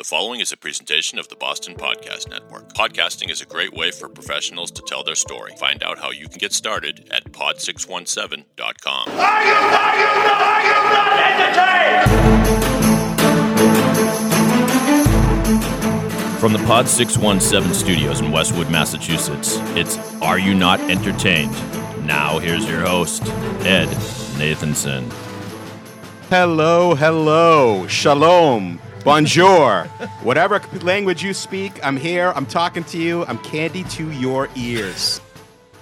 The following is a presentation of the Boston Podcast Network. Podcasting is a great way for professionals to tell their story. Find out how you can get started at pod617.com. Are you, are you not, are you not entertained? From the Pod 617 studios in Westwood, Massachusetts, it's Are You Not Entertained? Now, here's your host, Ed Nathanson. Hello, hello, shalom, bonjour. Whatever language you speak, I'm here, I'm talking to you, I'm candy to your ears.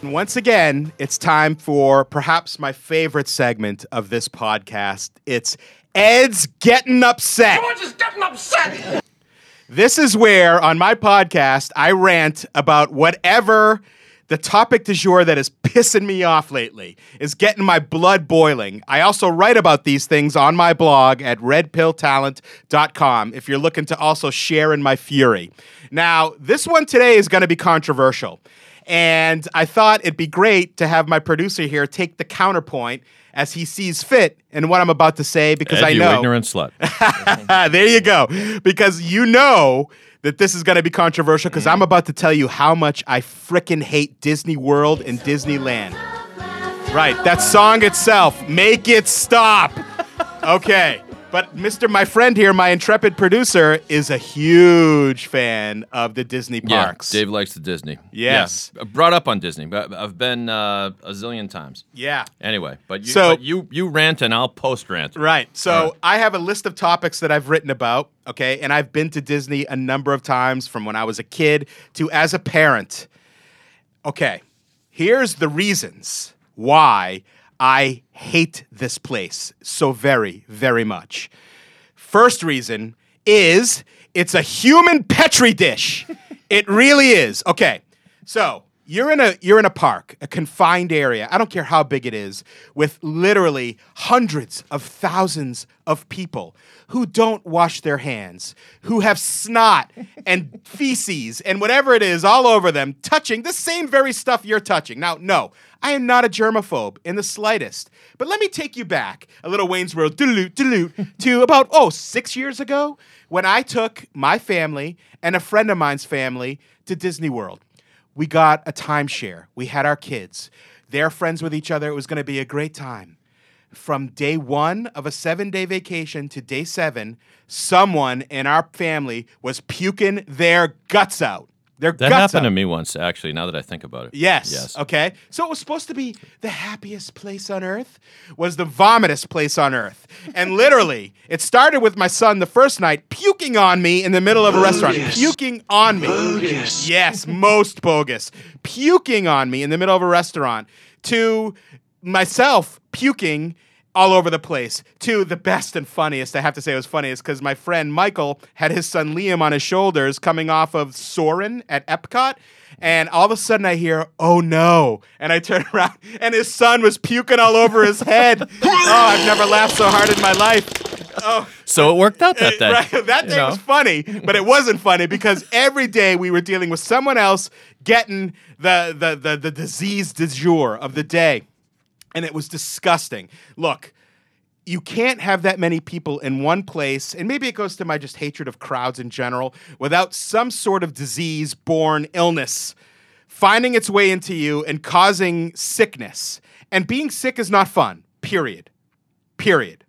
And once again, it's time for perhaps my favorite segment of this podcast. It's Ed's Getting Upset. George is getting upset. This is where, on my podcast, I rant about whatever the topic du jour that is pissing me off lately, is getting my blood boiling. I also write about these things on my blog at redpilltalent.com if you're looking to also share in my fury. Now, this one today is going to be controversial. And I thought it'd be great to have my producer here take the counterpoint as he sees fit in what I'm about to say because Ed, I you know ignorant slut. there you go. Because you know that this is going to be controversial because I'm about to tell you how much I frickin' hate Disney World and Disneyland. Right, that song itself, make it stop. Okay. But Mr. My friend here, my intrepid producer, is a huge fan of the Disney parks. Yeah, Dave likes the Disney. Yes. Yeah. Brought up on Disney, but I've been uh, a zillion times. Yeah. Anyway, but you, So- but you you rant and I'll post rant. Right. So right. I have a list of topics that I've written about, okay? And I've been to Disney a number of times from when I was a kid to as a parent. Okay. Here's the reasons why I hate this place so very, very much. First reason is it's a human petri dish. it really is. Okay. So, you're in a you're in a park, a confined area. I don't care how big it is, with literally hundreds of thousands of people who don't wash their hands, who have snot and feces and whatever it is all over them, touching the same very stuff you're touching. Now, no, I am not a germaphobe in the slightest. But let me take you back a little Wayne's World dilute, dilute, to about, oh, six years ago when I took my family and a friend of mine's family to Disney World. We got a timeshare. We had our kids. They're friends with each other. It was going to be a great time. From day one of a seven day vacation to day seven, someone in our family was puking their guts out. Their That guts happened out. to me once, actually. Now that I think about it. Yes. Yes. Okay. So it was supposed to be the happiest place on earth, was the vomitest place on earth. And literally, it started with my son the first night puking on me in the middle of a restaurant. Puking on me. Bogus. Yes, most bogus. Puking on me in the middle of a restaurant. To myself puking all over the place. To the best and funniest, I have to say it was funniest because my friend Michael had his son Liam on his shoulders coming off of Soarin' at Epcot. And all of a sudden I hear, oh no. And I turn around and his son was puking all over his head. oh, I've never laughed so hard in my life. Oh, So it worked out that eh, day. Right, that day know? was funny, but it wasn't funny because every day we were dealing with someone else getting the the the, the disease du jour of the day, and it was disgusting. Look. You can't have that many people in one place, and maybe it goes to my just hatred of crowds in general, without some sort of disease born illness finding its way into you and causing sickness. And being sick is not fun, period. Period.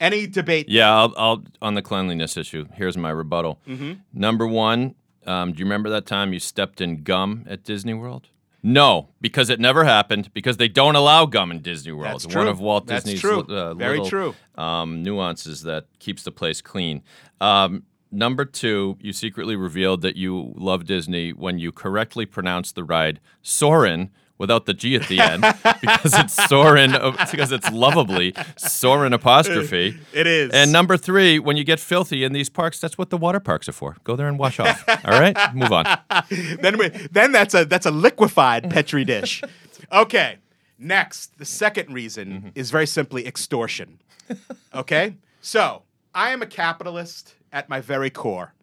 Any debate Yeah, I'll, I'll on the cleanliness issue. Here's my rebuttal. Mm-hmm. Number one, um, do you remember that time you stepped in gum at Disney World? No, because it never happened. Because they don't allow gum in Disney World. That's One true. of Walt That's Disney's true. Uh, Very little, true. Um, nuances that keeps the place clean. Um, number two, you secretly revealed that you love Disney when you correctly pronounced the ride Soarin' without the G at the end because it's Soarin' because it's lovably Soarin apostrophe. It is. And number three, when you get filthy in these parks, that's what the water parks are for. Go there and wash off. All right, move on. then we, then that's a that's a liquefied petri dish. Okay. Next, the second reason mm-hmm. is very simply extortion. Okay? So, I am a capitalist at my very core.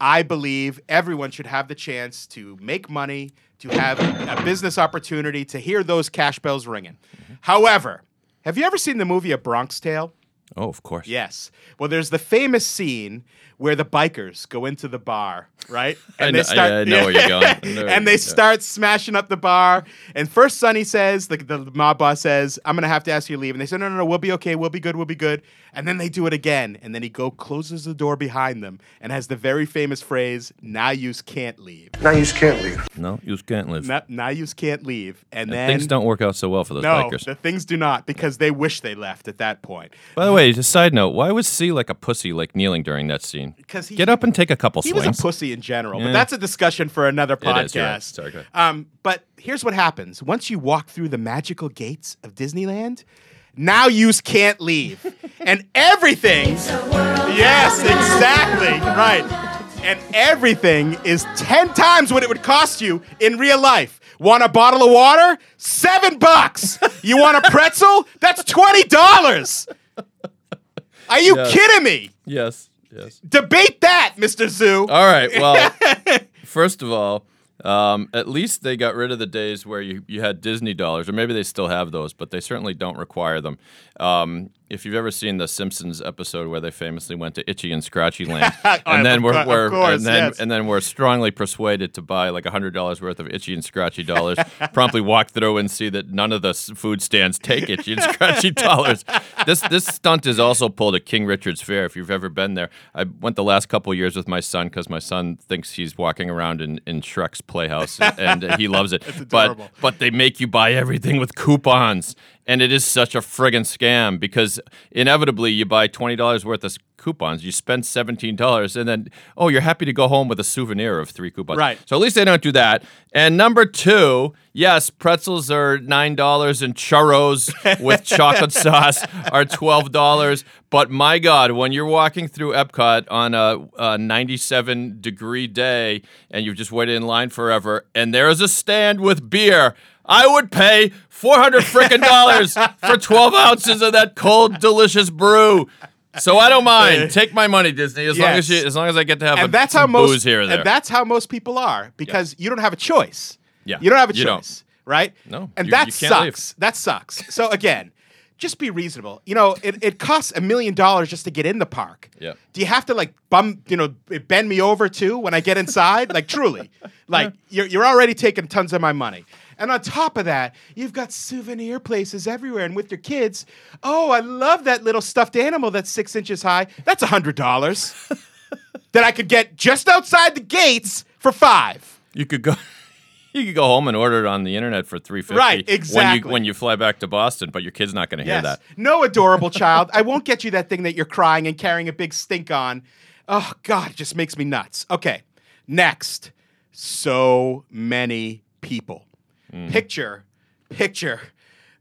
I believe everyone should have the chance to make money, to have a business opportunity, to hear those cash bells ringing. However, have you ever seen the movie A Bronx Tale? Oh, of course. Yes. Well, there's the famous scene where the bikers go into the bar, right? I know- I- I know where you're going. I know where you're and they going. start smashing up the bar. And first, Sonny says, the, the mob boss says, I'm going to have to ask you to leave. And they say, no, no, no, we'll be okay. We'll be good. We'll be good. And then they do it again. And then he go closes the door behind them and has the very famous phrase, now yous can't leave. Now you can't leave. No, you can't leave. Now, now yous can't leave. And, And then things don't work out so well for those no, bikers. the things do not because they wish they left at that point. By the way, just a side note, why was C like a pussy, like kneeling during that scene? 'Cause he- Get up and take a couple He swings. was a pussy in general, but Yeah. that's a discussion for another podcast. you're right. Sorry. Um, but here's what happens: once you walk through the magical gates of Disneyland, now you can't leave, and everything. Yes, exactly right. And everything is ten times what it would cost you in real life. Want a bottle of water? Seven bucks. You want a pretzel? That's twenty dollars. Are you Yes. kidding me? yes, yes. Debate that, Mr. Zoo. All right. Well, first of all, um, at least they got rid of the days where you, you had Disney dollars, or maybe they still have those, but they certainly don't require them. Um, if you've ever seen the Simpsons episode where they famously went to Itchy and Scratchy Land, and then we're, we're course, and then yes. and then we're strongly persuaded to buy like hundred dollars worth of Itchy and Scratchy dollars, promptly walk through and see that none of the food stands take Itchy and Scratchy dollars. This this stunt is also pulled at King Richard's Faire. If you've ever been there, I went the last couple years with my son because my son thinks he's walking around in, in Shrek's playhouse and he loves it. but but they make you buy everything with coupons. And it is such a friggin' scam because inevitably you buy twenty dollars worth of coupons, you spend seventeen dollars, and then oh, you're happy to go home with a souvenir of three coupons. Right. So at least they don't do that. And number two, yes, pretzels are nine dollars, and churros with chocolate sauce are twelve dollars. But my God, when you're walking through Epcot on a, a 97 degree day and you've just waited in line forever, and there's a stand with beer. I would pay four hundred frickin' dollars for twelve ounces of that cold, delicious brew. So I don't mind. Eh. Take my money, Disney, as long as you, as long as I get to have a, and that's some how most booze here and that's how most people are because you don't have a choice. Yeah, you don't have a you don't. choice, right? No, and you- that you can't leave. sucks. That sucks. So again, just be reasonable. You know, it, it costs a million dollars just to get in the park. Yeah. Do you have to like bum, you know, bend me over too when I get inside? like truly, like you're you're already taking tons of my money. And on top of that, you've got souvenir places everywhere. And with your kids, oh, I love that little stuffed animal that's six inches high. That's a hundred dollars that I could get just outside the gates for five. You could go. You could go home and order it on the internet for three fifty. Right, exactly. When you when you fly back to Boston, but your kid's not going to hear that. No adorable child. I won't get you that thing that you're crying and carrying a big stink on. Oh, God, it just makes me nuts. Okay, next. So many people. Mm. Picture, picture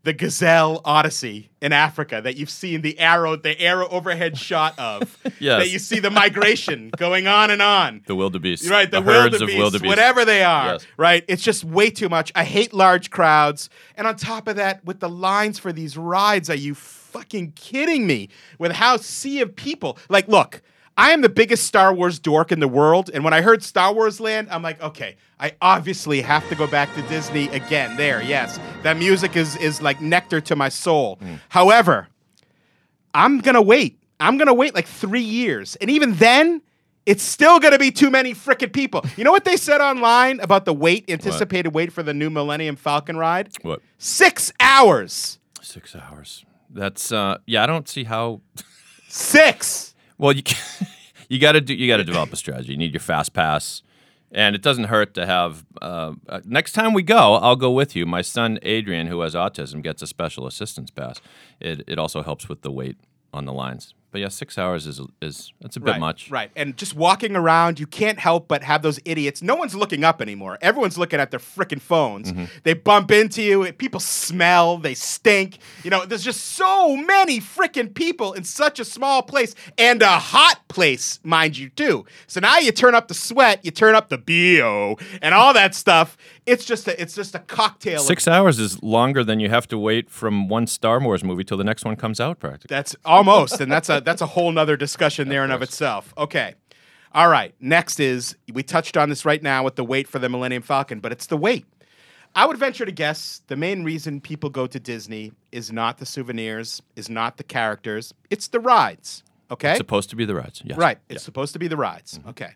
the gazelle odyssey in Africa that you've seen the arrow, the arrow overhead shot of. Yes. That you see the migration going on and on. The wildebeest, Right, the, herds wildebeest, of wildebeest, whatever they are. Yes. Right, it's just way too much. I hate large crowds, and on top of that, with the lines for these rides, are you fucking kidding me? With how sea of people, like, look. I am the biggest Star Wars dork in the world, and when I heard Star Wars Land, I'm like, okay, I obviously have to go back to Disney again. There, yes, that music is is like nectar to my soul. However, I'm gonna wait. I'm gonna wait like three years, and even then, it's still gonna be too many frickin' people. You know what they said online about the wait, anticipated wait for the new Millennium Falcon ride? What? Six hours. Six hours. That's uh. Yeah, I don't see how. Six. Well, you you got to do you got to develop a strategy. You need your fast pass, and it doesn't hurt to have. Uh, uh, next time we go, I'll go with you. My son Adrian, who has autism, gets a special assistance pass. It it also helps with the wait on the lines. But yeah, six hours is is that's a bit right, much. Right. And just walking around, you can't help but have those idiots. No one's looking up anymore. Everyone's looking at their freaking phones. Mm-hmm. They bump into you. People smell. They stink. You know, there's just so many freaking people in such a small place and a hot place, mind you, too. So now you turn up the sweat, you turn up the BO and all that stuff. It's just a it's just a cocktail. of- Six hours is longer than you have to wait from one Star Wars movie till the next one comes out, practically. That's almost, and that's a that's a whole nother discussion there in of itself. Okay. All right. Next is we touched on this right now with the wait for the Millennium Falcon, but it's the wait. I would venture to guess the main reason people go to Disney is not the souvenirs, is not the characters. It's the rides. Okay. It's supposed to be the rides. Yes. Right. It's supposed to be the rides. Mm-hmm. Okay.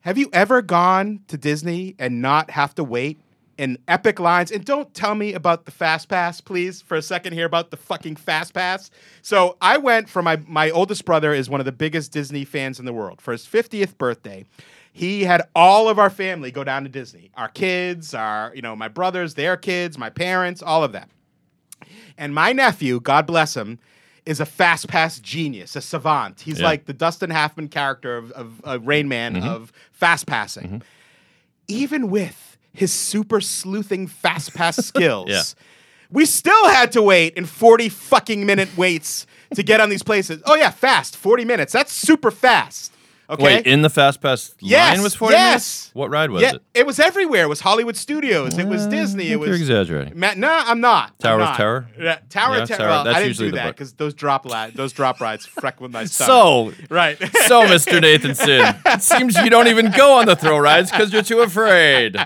Have you ever gone to Disney and not have to wait in epic lines? And don't tell me about the Fast Pass, please, for a second here about the fucking Fast Pass. So I went for my my oldest brother is one of the biggest Disney fans in the world. For his 50th birthday, he had all of our family go down to Disney. Our kids, our, you know, my brothers, their kids, my parents, all of that. And my nephew, God bless him, is a fast pass genius, a savant. He's Yeah. like the Dustin Hoffman character of, of, of Rain Man mm-hmm. of fast passing. Mm-hmm. Even with his super sleuthing fast pass skills, Yeah. we still had to wait in 40 fucking minute waits to get on these places. Oh, yeah, fast, 40 minutes. That's super fast. Okay. Wait, in the Fast Pass Yes, line was 40 yes. minutes? What ride was yeah, it? was everywhere. It was Hollywood Studios. It was Uh, Disney. It was You're exaggerating. Ma- no, I'm not. I'm Tower of. Terror? Yeah, Tower Yeah, of Terror. Tower- Well, that's I didn't usually do that because those drop li- those drop rides freck with my stomach. So, right. so, Mr. Nathanson, it seems you don't even go on the throw rides because you're too afraid.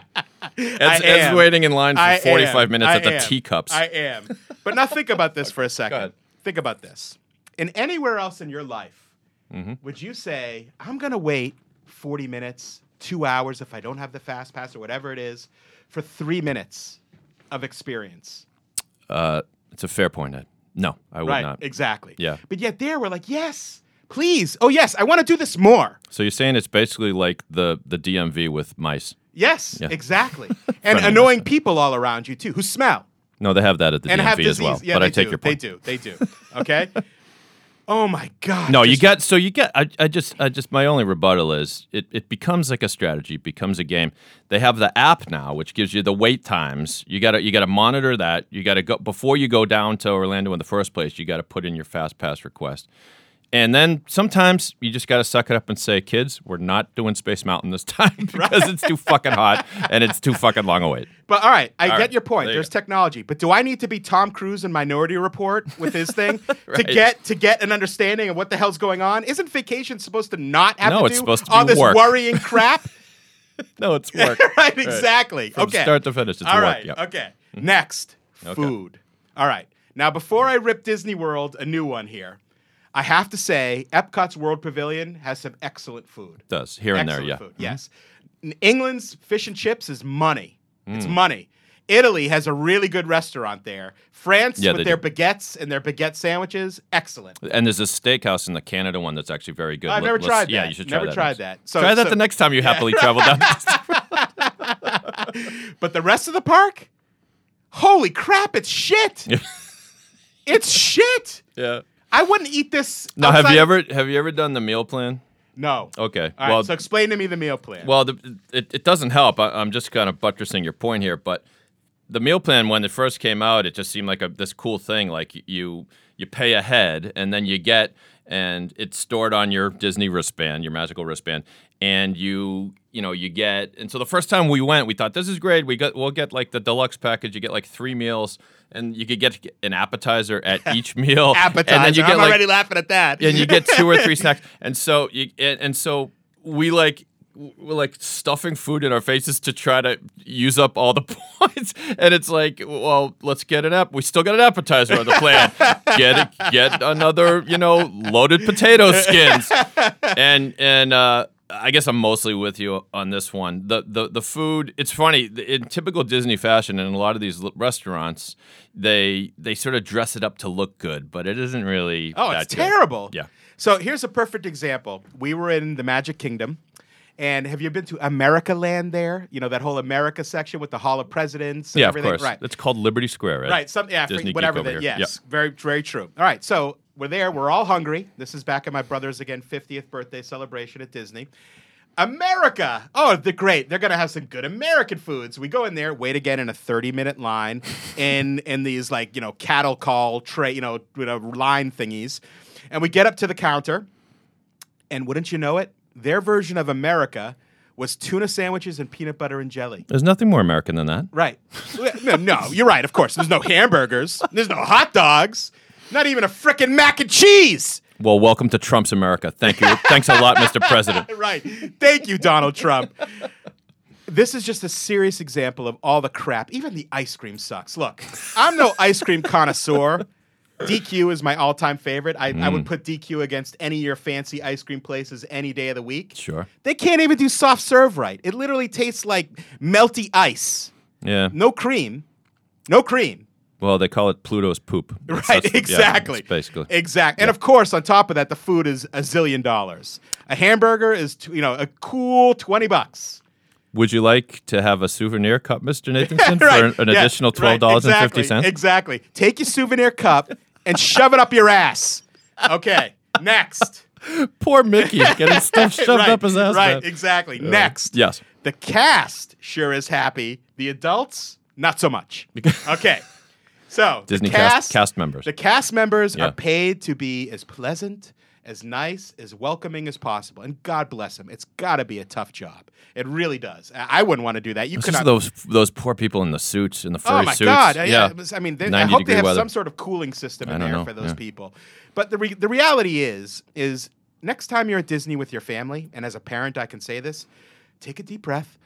It's am. waiting in line for I 45 am. minutes I at the am. teacups. I am. But now think about this for a second. Think about this. In anywhere else in your life, Mm-hmm. would you say, I'm going to wait 40 minutes, two hours if I don't have the fast pass or whatever it is, for three minutes of experience? uh, it's a fair point, Ed. No, I would right. not. Exactly. Yeah. But yet there we're like, yes, please. Oh, yes, I want to do this more. So you're saying it's basically like the, the DMV with mice? Yes, Yeah. exactly. and annoying people all around you too who smell No, they have that at the and DMV as well. Yeah, but I take do. your point. They do. They do. Okay. oh my god. No, you get so you get. I, I just, I just. My only rebuttal is it. It becomes like a strategy. Becomes a game. They have the app now, which gives you the wait times. You gotta, you gotta monitor that. You gotta go before you go down to Orlando in the first place. You gotta put in your fast pass request, and then sometimes you just gotta suck it up and say, "Kids, we're not doing Space Mountain this time because it's too fucking hot and it's too fucking long a wait." But all right, I All get right, your point. there There's go. technology, but do I need to be Tom Cruise in Minority Report with his thing to get to get an understanding of what the hell's going on? Isn't vacation supposed to not have No, to it's do supposed to all this work. worrying crap? No, it's work. right, exactly. From okay. start to finish, it's All work. right. yeah. Okay. Mm-hmm. Next, food. All right. Now, before I rip Disney World, a new one here, I have to say Epcot's World Pavilion has some excellent food. does here and there, yeah. Food. Yes. England's fish and chips is money. It's Mm. money. Italy has a really good restaurant there. France Yeah, with their do. baguettes and their baguette sandwiches, excellent. And there's a steakhouse in the Canada one that's actually very good. I've never let's- tried Yeah, you should try Never that. tried next. that. So- try that so- the next time you happily travel down. But the rest of the park, holy crap, it's shit. it's shit. yeah. I wouldn't eat this. Now, have you ever have you ever done the meal plan? No. Okay. All right, well, so explain to me the meal plan. well, the, it, it doesn't help. I, I'm just kind of buttressing your point here, but the meal plan when it first came out, it just seemed like a, this cool thing. Like you you pay ahead, and then you get, and it's stored on your Disney wristband, your magical wristband, and you you know you get. And so the first time we went, we thought this is great. We got we'll get like the deluxe package. You get like three meals, and you could get an appetizer at each meal. Appetizer. And then you get I'm like already laughing at that. and you get two or three snacks. And so you and, and so we like we're like stuffing food in our faces to try to use up all the points. And it's like, well, let's get an app. We still got an appetizer on the plan. get it, get another, you know, loaded potato skins. And and uh I guess I'm mostly with you on this one. The the the food. It's funny in typical Disney fashion, and a lot of these restaurants, they they sort of dress it up to look good, but it isn't really. Oh, it's good. terrible. Yeah. So here's a perfect example. We were in the Magic Kingdom. And have you been to America Land there? You know, that whole America section with the Hall of Presidents and Yeah, of course. Right. It's called Liberty Square, right? Right. Some yeah, Disney whatever over that. here. Yes. Very very true. All right. So we're there. We're all hungry. This is back at my brother's again 50th birthday celebration at Disney. America. Oh, they're great. They're gonna have some good American foods. We go in there, wait again in a 30 minute line in in these like you know cattle call tray, you know, you know line thingies, and we get up to the counter, and wouldn't you know it, their version of America was tuna sandwiches and peanut butter and jelly. There's nothing more American than that. Right. No, no, you're right. Of course, there's no hamburgers. There's no hot dogs. Not even a frickin' mac and cheese. Well, welcome to Trump's America. Thank you. Thanks a lot, Mr. President. Right. Thank you, Donald Trump. this is just a serious example of all the crap. Even the ice cream sucks. Look, I'm no ice cream connoisseur. DQ is my all-time favorite. I, I Mm. would put DQ against any of your fancy ice cream places any day of the week. Sure. They can't even do soft serve right. It literally tastes like melty ice. Yeah. No cream. No cream. Well, they call it Pluto's poop. Right, that's the- yeah, exactly. basically. Exactly. And of course, on top of that, the food is a zillion dollars. A hamburger is, t- you know, a cool 20 bucks. Would you like to have a souvenir cup, Mr. Nathanson, Right, for an, an yeah, additional twelve dollars and fifty cents? Exactly. Exactly. Take your souvenir cup and shove it up your ass. Okay. Next. Poor Mickey getting stuff shoved right, up his ass. Right. man. Exactly. Next. yes. The cast sure is happy. The adults, not so much. Okay. So Disney cast- cast, cast members. The cast members Yeah. are paid to be as pleasant, as nice, as welcoming as possible. And God bless them. It's got to be a tough job. It really does. I I wouldn't want to do that. You It's could those those poor people in the suits in the furry suits. Oh my suits. God! I- Yeah. was- I mean, they, I hope they have weather. some sort of cooling system in there know, for those yeah. people. But the re- the reality is is next time you're at Disney with your family, and as a parent, I can say this: take a deep breath,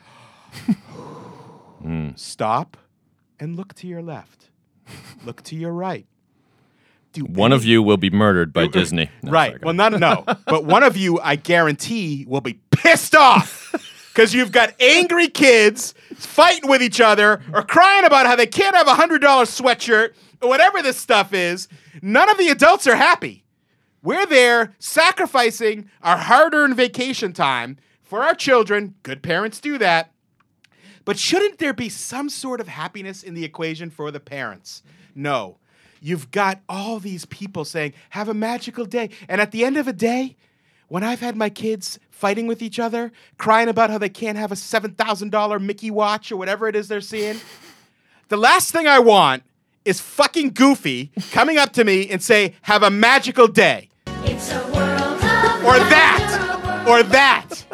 Hmm. stop, and look to your left, look to your right. Do One of you will be murdered by Disney. No, right. sorry, Well, not no, but one of you, I guarantee, will be pissed off because you've got angry kids fighting with each other or crying about how they can't have a hundred dollar sweatshirt or whatever this stuff is. None of the adults are happy. We're there sacrificing our hard earned vacation time for our children. Good parents do that. But shouldn't there be some sort of happiness in the equation for the parents? No. You've got all these people saying, have a magical day. And at the end of a day, when I've had my kids fighting with each other, crying about how they can't have a $7,000 Mickey watch or whatever it is they're seeing, the last thing I want is fucking Goofy coming up to me and say, have a magical day. It's a world of Or that. Or that.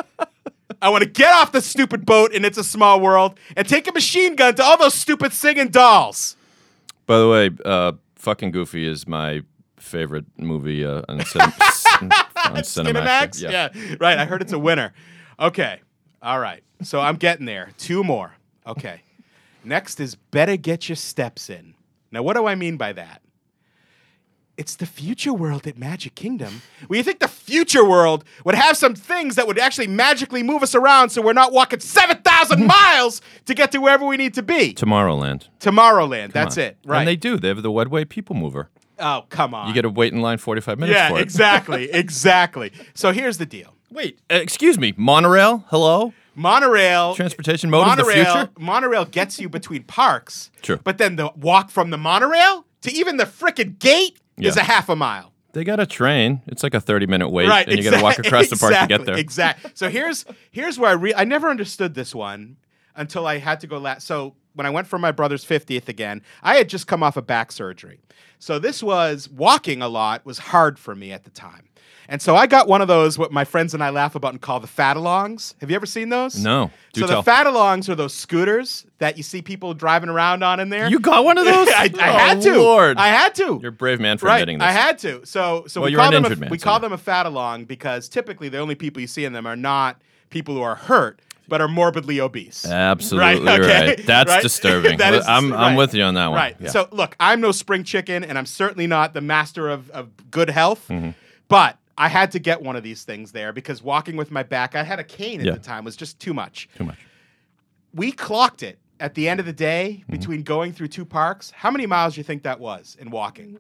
I want to get off the stupid boat and It's a Small World and take a machine gun to all those stupid singing dolls. By the way, uh, fucking Goofy is my favorite movie uh, on, cin- on Cinemax. Cinemax? Yeah. Right. I heard it's a winner. Okay. All right. So I'm getting there. Two more. Okay. Next is better get your steps in. Now, what do I mean by that? It's the future world at Magic Kingdom. Well, you think the future world would have some things that would actually magically move us around so we're not walking 7,000 miles to get to wherever we need to be? Tomorrowland. Tomorrowland. That's on. it. Right. And they do. They have the Wedway People Mover. oh, come on. You get to wait in line 45 minutes yeah, for it. exactly. exactly. So here's the deal. Wait, uh, excuse me. Monorail? Hello? Monorail Transportation mode of the future? Monorail gets you between parks. True. But then the walk from the monorail to even the frickin' gate is a half a mile. They got a train. It's like a 30 minute wait. right. And you got to walk across the park to get there. Exactly. So here's here's where I re- I never understood this one until I had to go last. So when I went for my brother's 50th again, I had just come off a back surgery. So this was walking a lot was hard for me at the time. And so I got one of those, what my friends and I laugh about and call the fat-alongs. Have you ever seen those? No. Do so tell. the fat-alongs are those scooters that you see people driving around on in there. You got one of those? I, I Oh, had to. Lord. I had to. You're a brave man for right. admitting this. I had to. So so Well, we call them a, injured man, we so call them a fat-along because typically the only people you see in them are not people who are hurt but are morbidly obese. Absolutely Right, okay, right. That's right. disturbing. That is I'm, dis- I'm with you on that one. Right. Yeah. So look, I'm no spring chicken, and I'm certainly not the master of, of good health. Mm-hmm. But I had to get one of these things there because walking with my back, I had a cane at Yeah. the time, was just too much. Too much. We clocked it at the end of the day Mm-hmm. between going through two parks. How many miles do you think that was in walking?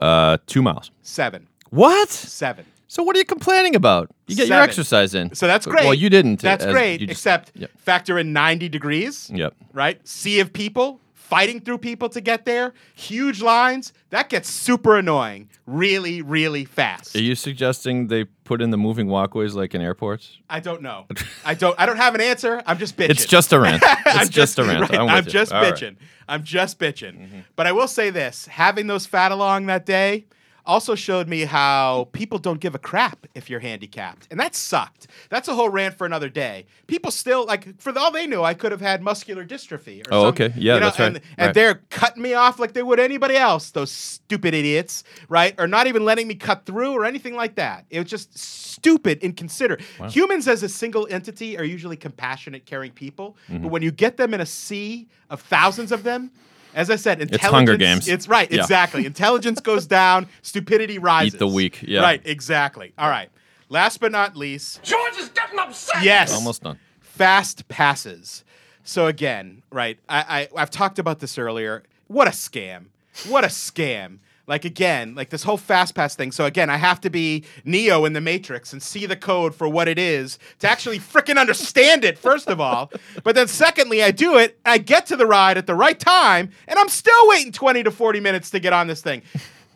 Uh, two miles. Seven. What? Seven. So what are you complaining about? You get your exercise in. So that's great. Well, you didn't. That's as- great, just- except Yep. factor in 90 degrees. Yep. right? Sea of people fighting through people to get there, huge lines. That gets super annoying really, really fast. Are you suggesting they put in the moving walkways like in airports? I don't know. I don't. I don't have an answer. I'm just bitching. It's just a rant. It's I'm just, a rant. right, I'm, I'm just All right. bitching. I'm just bitching. But I will say this: having those fat along that day, also showed me how people don't give a crap if you're handicapped. And that sucked. That's a whole rant for another day. People still, like, for all they knew, I could have had muscular dystrophy. Or Oh, something, okay. Yeah, you know, that's right. And, and Right. they're cutting me off like they would anybody else, those stupid idiots, right? Or not even letting me cut through or anything like that. It was just stupid, inconsiderate. Humans as a single entity are usually compassionate, caring people. Mm-hmm. But when you get them in a sea of thousands of them, as I said, intelligence. Hunger Games. It's right, Yeah. exactly. Intelligence goes down, stupidity rises. Eat the weak, yeah. Right, exactly. All right. Last but not least, George is getting upset. yes, Almost done. fast passes. So again, right? I, I I've talked about this earlier. What a scam! What a scam! Like again, like this whole fast pass thing. So again, I have to be Neo in the Matrix and see the code for what it is to actually freaking understand it. First of all, but then secondly, I do it. I get to the ride at the right time, and I'm still waiting twenty to forty minutes to get on this thing.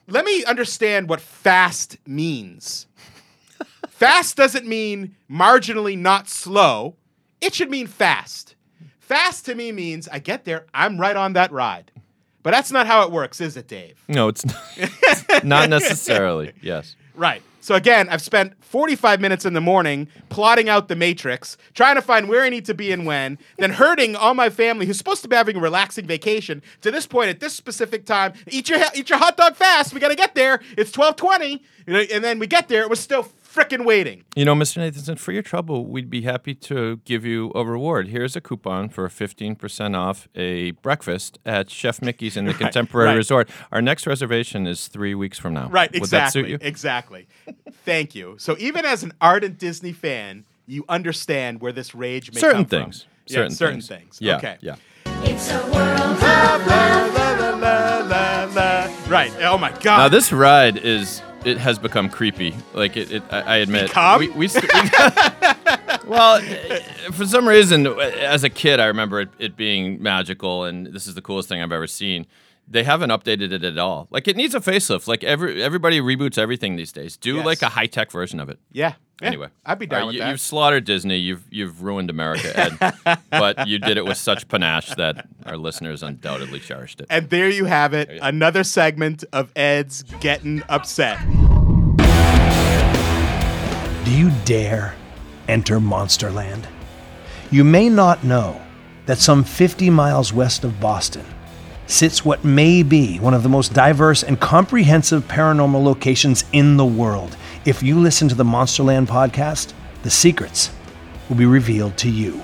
Let me understand what fast means. Fast doesn't mean marginally not slow. It should mean fast. Fast to me means I get there, I'm right on that ride. But that's not how it works, is it, Dave? No, it's not Not necessarily. Yes. Right. So again, I've spent 45 minutes in the morning plotting out the matrix, trying to find where I need to be and when, then hurting all my family who's supposed to be having a relaxing vacation to this point at this specific time. Eat your eat your hot dog fast. We got to get there. It's 12:20. You know, And then we get there, it was still freaking waiting. You know, Mr. Nathanson, for your trouble, we'd be happy to give you a reward. Here's a coupon for 15% off a breakfast at Chef Mickey's in the Contemporary right. Resort. Our next reservation is three weeks from now. Right, Would exactly. that suit you? Exactly. Thank you. So even as an ardent Disney fan, you understand where this rage may Certain come from. Certain things. Yeah, Certain, certain things. things. Yeah. Okay. Yeah. It's a world of love. Right. Oh my God. Now this ride is it has become creepy. Like it, it I, I admit. Become? We, we, st- well, eh, for some reason, as a kid, I remember it, it being magical, and this is the coolest thing I've ever seen. They haven't updated it at all. Like it needs a facelift. Like every everybody reboots everything these days. Do Yes. like a high tech version of it. yeah. Yeah. Anyway, I'd be down right, with you, that. You've slaughtered Disney. You've you've ruined America, Ed. but you did it with such panache that our listeners undoubtedly cherished it. and there you have it. Another segment of Ed's getting upset. Do you dare enter Monsterland? You may not know that some 50 miles west of Boston sits what may be one of the most diverse and comprehensive paranormal locations in the world. If you listen to the Monsterland podcast, the secrets will be revealed to you.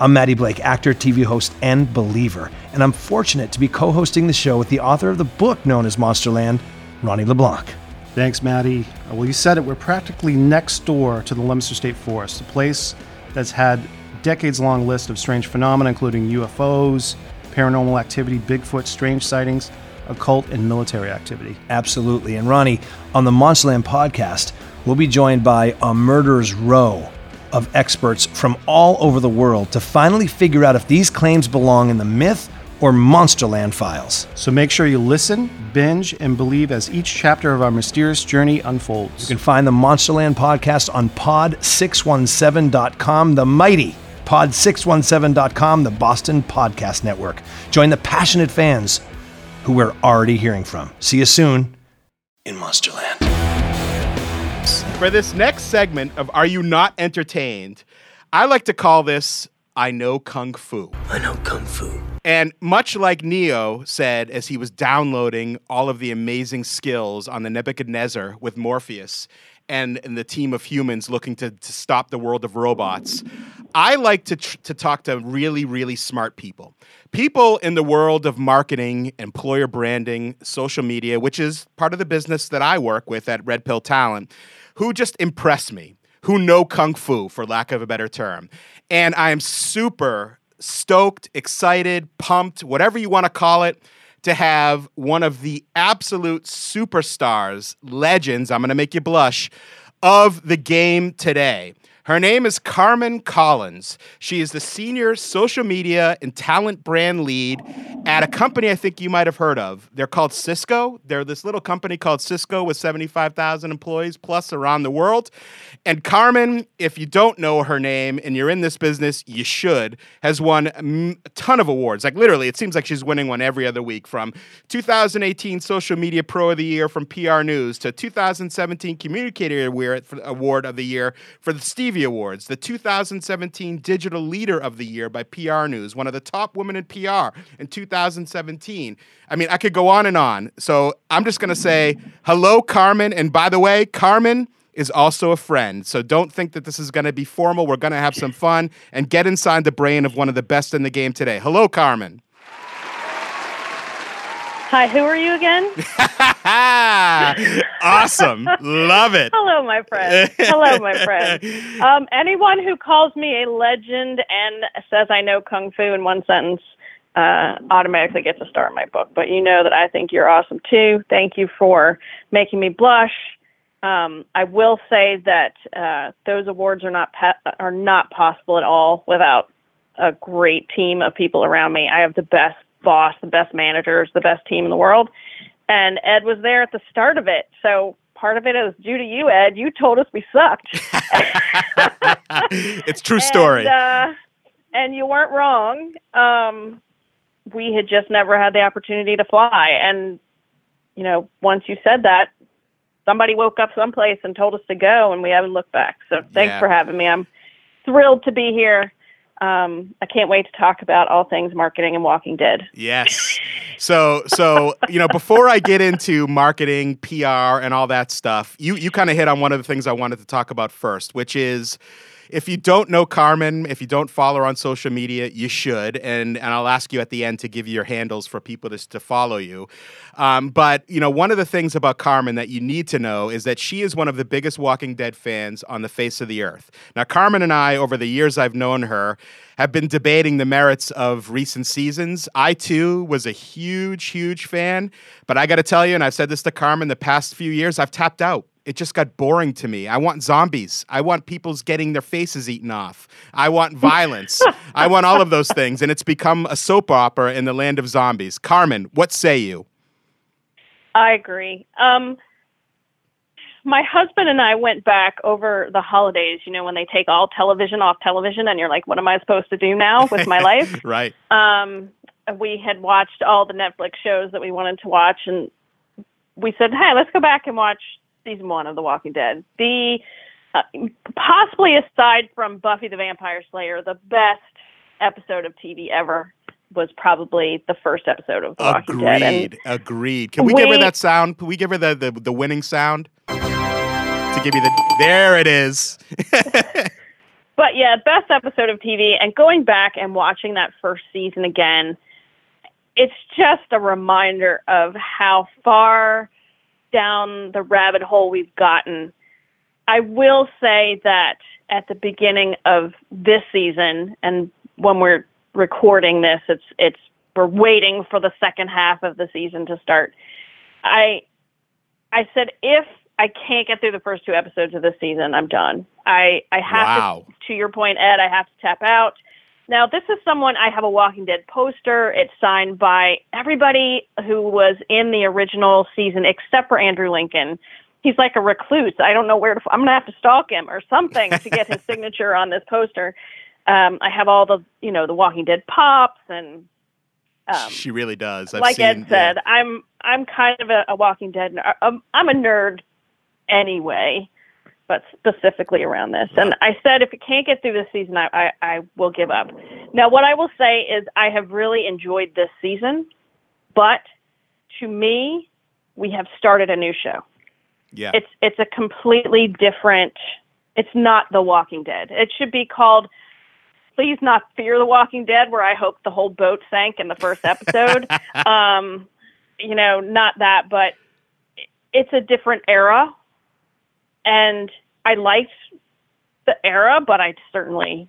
I'm Maddie Blake, actor, TV host, and believer, and I'm fortunate to be co hosting the show with the author of the book known as Monsterland, Ronnie LeBlanc. Thanks, Maddie. Uh, Well, you said it. We're practically next door to the Leominster State Forest, a place that's had decades-long list of strange phenomena, including UFOs, paranormal activity, Bigfoot, strange sightings, occult, and military activity. Absolutely. And Ronnie, on the Monsterland podcast, we'll be joined by a murderer's row of experts from all over the world to finally figure out if these claims belong in the myth or Monsterland files. So make sure you listen, binge, and believe as each chapter of our mysterious journey unfolds. You can find the Monsterland podcast on pod617.com, the mighty pod617.com, the Boston Podcast Network. Join the passionate fans who we're already hearing from. See you soon in Monsterland. For this next segment of Are You Not Entertained, I like to call this I Know Kung Fu. I know Kung Fu. And much like Neo said as he was downloading all of the amazing skills on the Nebuchadnezzar with Morpheus and, and the team of humans looking to, to stop the world of robots, I like to, tr- to talk to really, really smart people. People in the world of marketing, employer branding, social media, which is part of the business that I work with at Red Pill Talent, who just impress me, who know Kung Fu, for lack of a better term. And I am super stoked, excited, pumped, whatever you want to call it, to have one of the absolute superstars, legends, I'm going to make you blush, of the game today. Her name is Carmen Collins. She is the senior social media and talent brand lead at a company I think you might have heard of. They're called Cisco. They're this little company called Cisco with 75,000 employees plus around the world. And Carmen, if you don't know her name and you're in this business, you should, has won a ton of awards. Like literally, it seems like she's winning one every other week from 2018 Social Media Pro of the Year from PR News to 2017 Communicator Award of the Year for the Awards, the 2017 Digital Leader of the Year by PR News, one of the top women in PR in 2017. I mean, I could go on and on. So I'm just going to say hello, Carmen. And by the way, Carmen is also a friend. So don't think that this is going to be formal. We're going to have some fun and get inside the brain of one of the best in the game today. Hello, Carmen. Hi, who are you again? awesome. Love it. Hello, my friend. Hello, my friend. Um, anyone who calls me a legend and says I know Kung Fu in one sentence uh, automatically gets a star in my book. But you know that I think you're awesome too. Thank you for making me blush. Um, I will say that uh, those awards are not pe- are not possible at all without a great team of people around me. I have the best boss, the best managers, the best team in the world. And Ed was there at the start of it. So part of it is due to you, Ed. You told us we sucked. it's true story. And, uh, and you weren't wrong. Um, we had just never had the opportunity to fly. And, you know, once you said that, somebody woke up someplace and told us to go, and we haven't looked back. So thanks Yeah. for having me. I'm thrilled to be here. Um, I can't wait to talk about all things marketing and Walking Dead. Yes. So so you know before I get into marketing, PR, and all that stuff, you you kind of hit on one of the things I wanted to talk about first, which is if you don't know Carmen, if you don't follow her on social media, you should. And and I'll ask you at the end to give you your handles for people to, to follow you. Um, but you know, one of the things about Carmen that you need to know is that she is one of the biggest Walking Dead fans on the face of the earth. Now, Carmen and I, over the years I've known her, have been debating the merits of recent seasons. I too was a huge, huge fan, but I got to tell you, and I've said this to Carmen, the past few years I've tapped out. It just got boring to me. I want zombies. I want people's getting their faces eaten off. I want violence. I want all of those things, and it's become a soap opera in the land of zombies. Carmen, what say you? I agree. Um, my husband and I went back over the holidays, you know, when they take all television off television, and you're like, what am I supposed to do now with my life? Right. um, we had watched all the Netflix shows that we wanted to watch, and we said, "Hey, let's go back and watch season one of The Walking Dead." The uh, possibly aside from Buffy the Vampire Slayer, the best episode of TV ever was probably the first episode of The Walking Dead. Agreed. Agreed. Can we, give her that sound? Can we give her the, the, the winning sound? To give you the. There it is. But yeah, best episode of TV. And going back and watching that first season again, it's just a reminder of how far down the rabbit hole we've gotten. I will say that at the beginning of this season, and when we're recording this, it's it's we're waiting for the second half of the season to start. I I said if I can't get through the first two episodes of this season, I'm done. I I have Wow. to to your point, Ed, I have to tap out. Now, this is someone I have a Walking Dead poster. It's signed by everybody who was in the original season except for Andrew Lincoln. He's like a recluse. I don't know where to. I'm gonna have to stalk him or something to get his signature on this poster. Um, I have all the you know the Walking Dead pops and um, she really does. I've like seen, Ed said, I'm I'm kind of a, a Walking Dead. ner- Um, I'm a nerd anyway, but specifically around this. And I said if it can't get through this season, I, I I will give up. Now, what I will say is I have really enjoyed this season, but to me, we have started a new show. Yeah. It's it's a completely different. It's not The Walking Dead. It should be called. Please not fear The Walking Dead, where I hope the whole boat sank in the first episode. um, you know, not that, but it's a different era, and I liked the era, but I certainly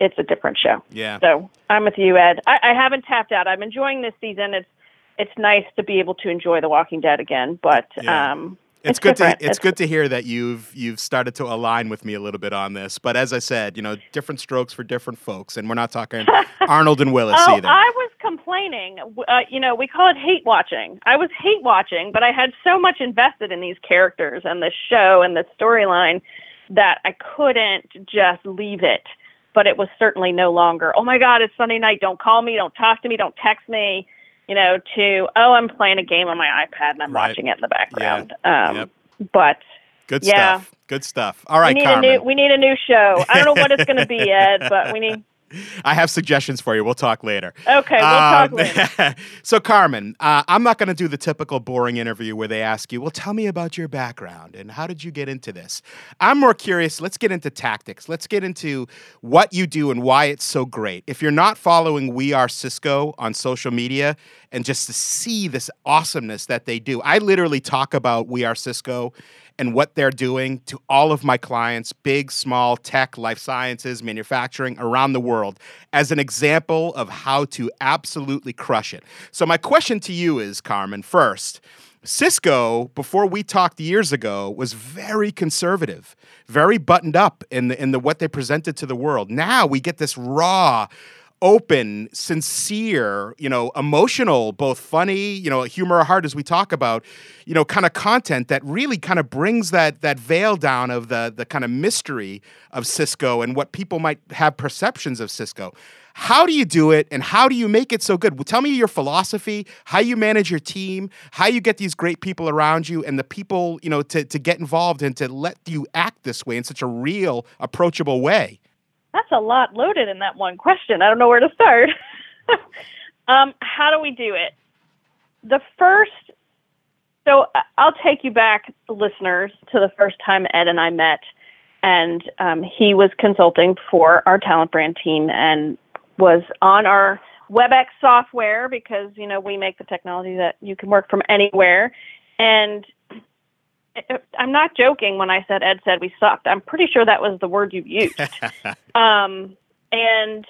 it's a different show. yeah. So I'm with you, Ed. I, I haven't tapped out. I'm enjoying this season. It's it's nice to be able to enjoy The Walking Dead again, but Yeah. um, It's, It's good to it's, It's- good to hear that you've you've started to align with me a little bit on this. But as I said, you know, different strokes for different folks, and we're not talking Arnold and Willis Oh, either. I was complaining. Uh, you know, we call it hate watching. I was hate watching, but I had so much invested in these characters and the show and the storyline that I couldn't just leave it. But it was certainly no longer, oh my God, it's Sunday night. Don't call me. Don't talk to me. Don't text me. You know, to, oh, I'm playing a game on my iPad and I'm Right. watching it in the background. Um, Yep. But Good yeah. stuff. Good stuff. All right, we need Carmen. a new we need a new show. I don't know what it's going to be yet, but we need. I have suggestions for you. We'll talk later. Okay, we'll talk Um, later. so, Carmen, uh, I'm not going to do the typical boring interview where they ask you, well, tell me about your background and how did you get into this? I'm more curious. Let's get into tactics. Let's get into what you do and why it's so great. If you're not following We Are Cisco on social media and just to see this awesomeness that they do, I literally talk about We Are Cisco and what they're doing to all of my clients, big, small, tech, life sciences, manufacturing around the world, as an example of how to absolutely crush it. So, my question to you is, Carmen, first, Cisco, before we talked years ago, was very conservative, very buttoned up in the in the what they presented to the world. Now we get this raw, open, sincere, you know, emotional, both funny, you know, humor or heart as we talk about, you know, kind of content that really kind of brings that that veil down of the the kind of mystery of Cisco and what people might have perceptions of Cisco. How do you do it and how do you make it so good? Well, tell me your philosophy, how you manage your team, how you get these great people around you and the people, you know, to, to get involved and to let you act this way in such a real, approachable way. That's a lot loaded in that one question. I don't know where to start. um, how do we do it? The first, so I- I'll take you back, listeners, to the first time Ed and I met. And um, he was consulting for our talent brand team and was on our WebEx software because, you know, we make the technology that you can work from anywhere. And I'm not joking when I said Ed said we sucked. I'm pretty sure that was the word you used. Um, and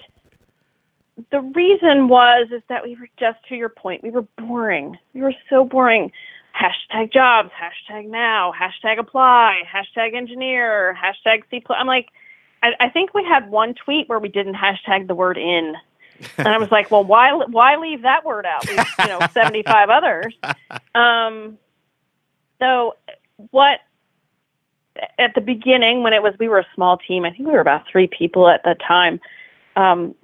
the reason was is that we were just to your point, we were boring. We were so boring. Hashtag jobs, hashtag now, hashtag apply, hashtag engineer, hashtag C. I'm like, I, I think we had one tweet where we didn't hashtag the word in. And I was like, well, why why leave that word out? We've, you know, 75 others. Um, so what at the beginning when it was we were a small team, I think we were about three people at the time. Um,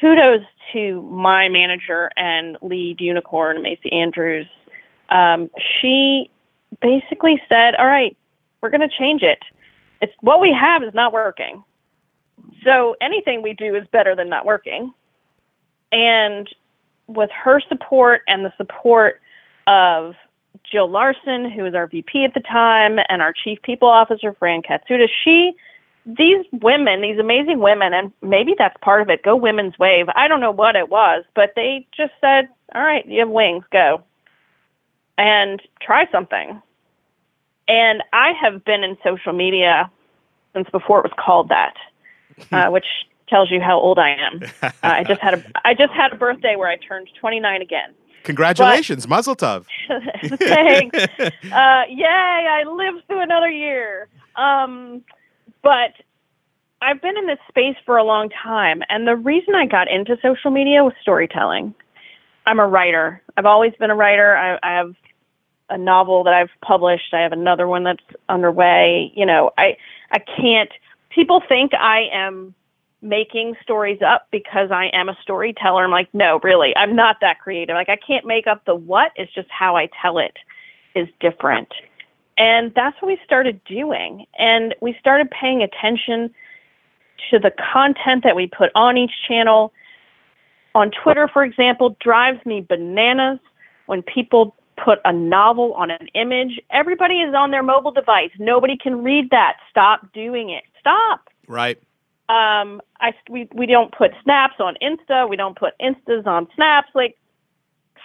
kudos to my manager and lead unicorn, Macy Andrews. Um, she basically said, "All right, we're going to change it. It's what we have is not working. So anything we do is better than not working." And with her support and the support of Jill Larson, who was our VP at the time, and our Chief People Officer, Fran Katsoudas, she, these women, these amazing women, and maybe that's part of it, go women's wave. I don't know what it was, but they just said, all right, you have wings, go. And try something. And I have been in social media since before it was called that, uh, which tells you how old I am. Uh, I just had a I just had a birthday where I turned 29 again. Congratulations, Muzzle Tov. Thanks. uh, yay! I lived through another year. Um, but I've been in this space for a long time, and the reason I got into social media was storytelling. I'm a writer. I've always been a writer. I, I have a novel that I've published. I have another one that's underway. You know, I I can't. People think I am making stories up because I am a storyteller. I'm like, no, really, I'm not that creative. Like, I can't make up the what. It's just how I tell it is different. And that's what we started doing. And we started paying attention to the content that we put on each channel. On Twitter, for example, drives me bananas when people put a novel on an image. Everybody is on their mobile device. Nobody can read that. Stop doing it. Stop Right. Um, I we we don't put snaps on Insta. We don't put Instas on snaps. Like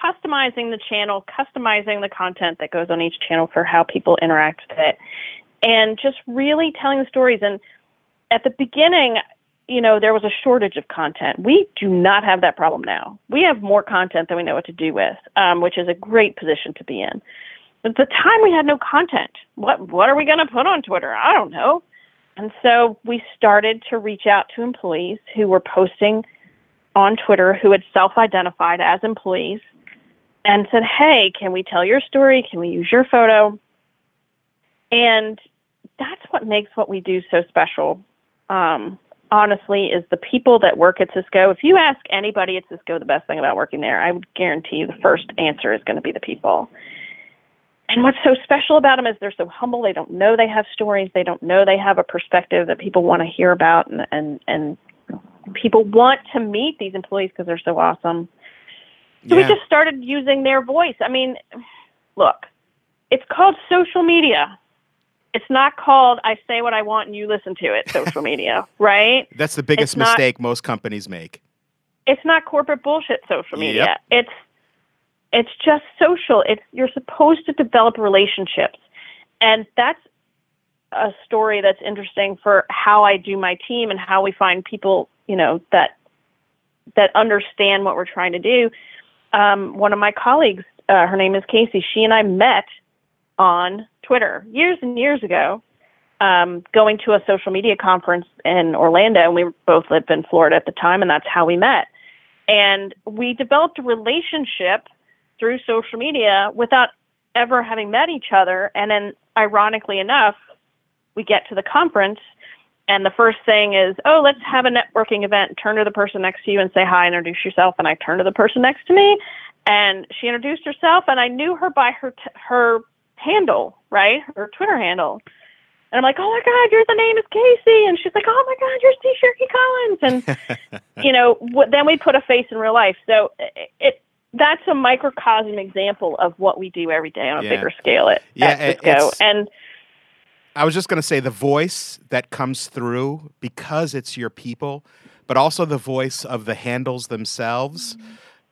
customizing the channel, customizing the content that goes on each channel for how people interact with it, and just really telling the stories. And at the beginning, you know, there was a shortage of content. We do not have that problem now. We have more content than we know what to do with, um, which is a great position to be in. But at the time we had no content. What what are we going to put on Twitter? I don't know. And so we started to reach out to employees who were posting on Twitter who had self-identified as employees and said, "Hey, can we tell your story? Can we use your photo?" And that's what makes what we do so special. Um, honestly, is the people that work at Cisco. If you ask anybody at Cisco the best thing about working there, I would guarantee you the first answer is going to be the people. And what's so special about them is they're so humble. They don't know they have stories. They don't know they have a perspective that people want to hear about, and and and people want to meet these employees because they're so awesome. So Yeah. we just started using their voice. I mean, look, it's called social media. It's not called I say what I want and you listen to it social media, right? That's the biggest It's not- mistake most companies make. It's not corporate bullshit social media. Yep. It's it's just social. It's you're supposed to develop relationships. And that's a story that's interesting for how I do my team and how we find people, you know, that that understand what we're trying to do. Um, one of my colleagues, uh, her name is Casey. She and I met on Twitter years and years ago, um, going to a social media conference in Orlando, and we both lived in Florida at the time, and that's how we met. And we developed a relationship through social media without ever having met each other. And then, ironically enough, we get to the conference, and the first thing is, oh, let's have a networking event. Turn to the person next to you and say hi, introduce yourself. And I turn to the person next to me, and she introduced herself, and I knew her by her t- her handle, right, her Twitter handle. And I'm like, oh my God, your the name is Casey, and she's like, oh my God, you're Steve Shirkey Collins, and you know, w- then we put a face in real life. So it, it that's a microcosm example of what we do every day on a Yeah. bigger scale at, Yeah, at Cisco. And I was just going to say the voice that comes through because it's your people, but also the voice of the handles themselves.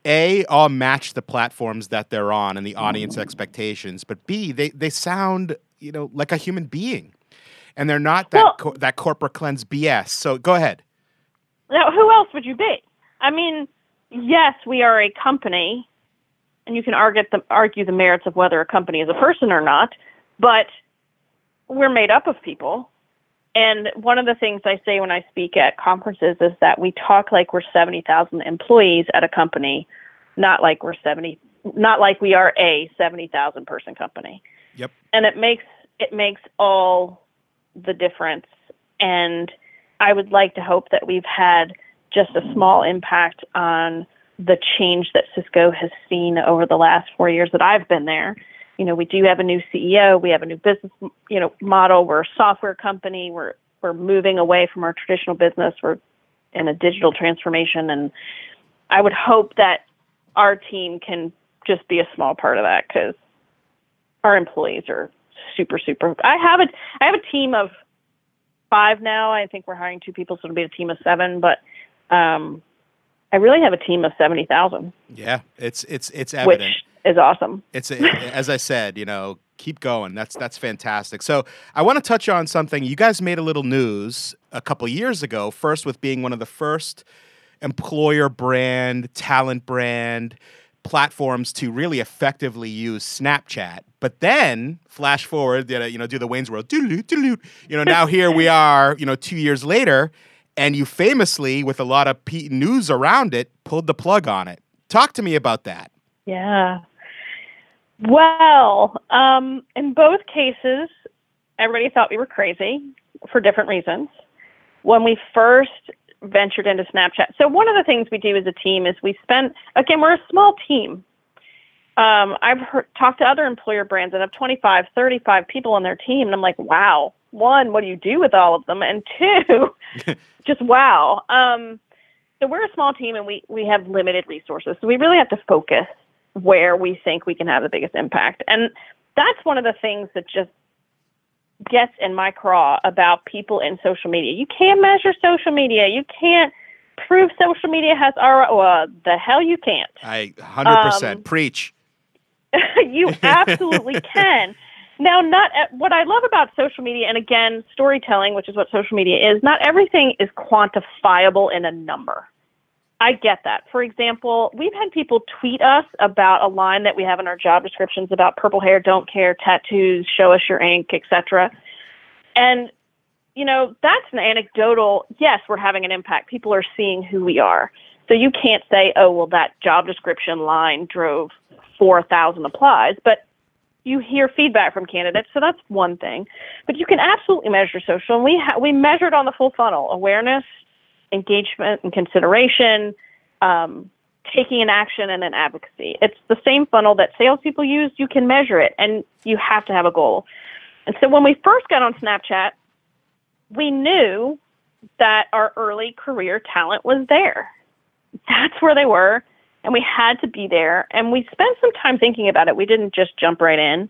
A, all match the platforms that they're on and the audience expectations, but B, they, they sound, you know, like a human being. And they're not that Well- co- that corporate cleanse BS. So go ahead. now, who else would you be? I mean, yes, we are a company, and you can argue the, argue the merits of whether a company is a person or not, but we're made up of people. And one of the things I say when I speak at conferences is that we talk like we're 70,000 employees at a company, not like we're 70, not like we are a 70,000 person company. Yep. And it makes, it makes all the difference. And I would like to hope that we've had just a small impact on the change that Cisco has seen over the last four years that I've been there. You know, we do have a new CEO, we have a new business, you know, model. We're a software company. We're we're moving away from our traditional business. We're in a digital transformation, and I would hope that our team can just be a small part of that because our employees are super super. I have a I have a team of five now. I think we're hiring two people, so it'll be a team of seven. But um, I really have a team of seventy thousand, Yeah, it's it's it's evident. which is awesome. it's a, as I said, you know, keep going. That's that's fantastic. So I want to touch on something. You guys made a little news a couple years ago. First, with being one of the first employer brand, talent brand platforms to really effectively use Snapchat. But then, flash forward, you know, you know, do the Wayne's World. You know, now here we are, you know, two years later, and you famously, with a lot of P- news around it, pulled the plug on it. Talk to me about that. Yeah. Well, um, in both cases, everybody thought we were crazy for different reasons. When we first ventured into Snapchat, so one of the things we do as a team is we spend, again, we're a small team. Um, I've heard, talked to other employer brands that have 25, 35 people on their team, and I'm like, wow, one, what do you do with all of them? And two, just wow. Um, so we're a small team and we, we have limited resources. So we really have to focus where we think we can have the biggest impact. And that's one of the things that just gets in my craw about people in social media. You can't measure social media. You can't prove social media has ROI. Well, the hell you can't. I 100% Um, preach. you absolutely can. Now, not e- what I love about social media, and again, storytelling, which is what social media is. Not everything is quantifiable in a number. I get that. For example, we've had people tweet us about a line that we have in our job descriptions about purple hair, don't care, tattoos, show us your ink, etc. And you know, that's an anecdotal. Yes, we're having an impact. People are seeing who we are. So you can't say, "Oh, well that job description line drove 4,000 applies," but you hear feedback from candidates, so that's one thing. But you can absolutely measure social, and we ha- we measured on the full funnel: awareness, engagement, and consideration, um, taking an action, and then advocacy. It's the same funnel that salespeople use. You can measure it, and you have to have a goal. And so when we first got on Snapchat, we knew that our early career talent was there. That's where they were and we had to be there. And we spent some time thinking about it. We didn't just jump right in.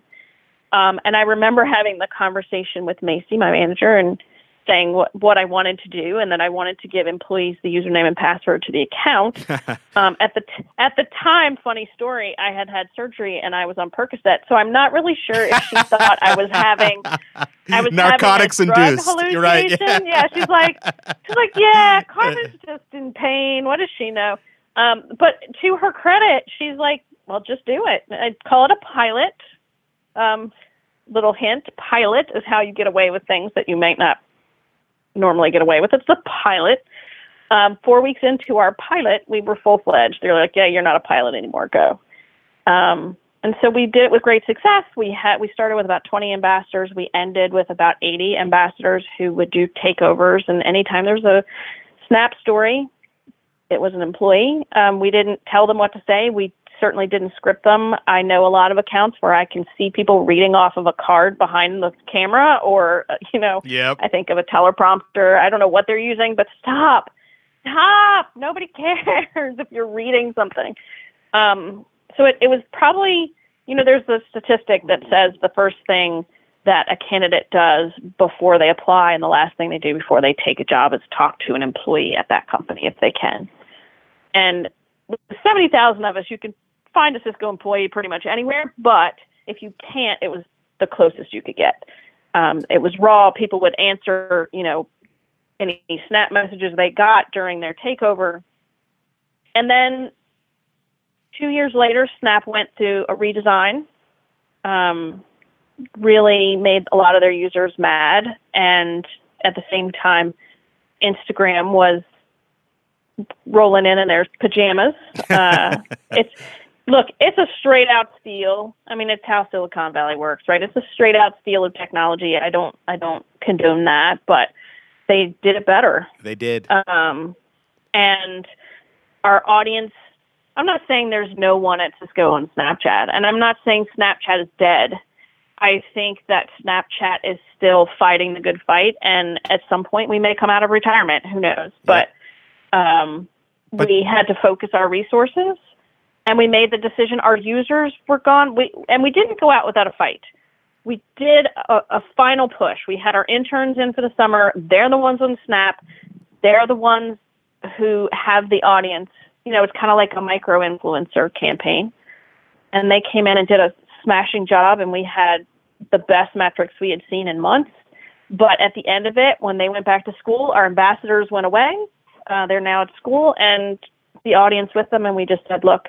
Um, and I remember having the conversation with Macy, my manager, and saying what, what I wanted to do, and that I wanted to give employees the username and password to the account. um, at the t- at the time, funny story, I had had surgery and I was on Percocet, so I'm not really sure if she thought I was having I was narcotics having a drug induced. You're right. hallucination. Yeah. she's like she's like, yeah, Carmen's just in pain. What does she know? Um, but to her credit, she's like, well, just do it. I'd call it a pilot. Um, little hint pilot is how you get away with things that you might not normally get away with. It's the pilot. Um, four weeks into our pilot, we were full fledged. They're like, yeah, you're not a pilot anymore. Go. Um, and so we did it with great success. We had we started with about 20 ambassadors. We ended with about 80 ambassadors who would do takeovers. And anytime there was a snap story, it was an employee. Um, we didn't tell them what to say. We certainly didn't script them. I know a lot of accounts where I can see people reading off of a card behind the camera, or uh, you know, Yep. I think of a teleprompter. I don't know what they're using, but stop, stop. Nobody cares if you're reading something. Um, so it, it was probably, you know, there's the statistic that says the first thing that a candidate does before they apply and the last thing they do before they take a job is talk to an employee at that company if they can. And with 70,000 of us, you can find a Cisco employee pretty much anywhere, but if you can't, it was the closest you could get. Um, it was raw. People would answer, you know, any snap messages they got during their takeover. And then two years later, Snap went through a redesign. Um, really made a lot of their users mad, and at the same time, Instagram was rolling in in their pajamas. Uh, it's look, it's a straight out steal. I mean, it's how Silicon Valley works, right? It's a straight out steal of technology. I don't, I don't condone that, but they did it better. They did. Um, and our audience, I'm not saying there's no one at Cisco on Snapchat, and I'm not saying Snapchat is dead. I think that Snapchat is still fighting the good fight, and at some point we may come out of retirement. Who knows? But, um, But- we had to focus our resources, and we made the decision. Our users were gone, we, and we didn't go out without a fight. We did a, a final push. We had our interns in for the summer. They're the ones on Snap. They're the ones who have the audience. You know, it's kind of like a micro influencer campaign. And they came in and did a smashing job, and we had the best metrics we had seen in months. But at the end of it, when they went back to school, our ambassadors went away. Uh, they're now at school, and the audience with them. And we just said, look,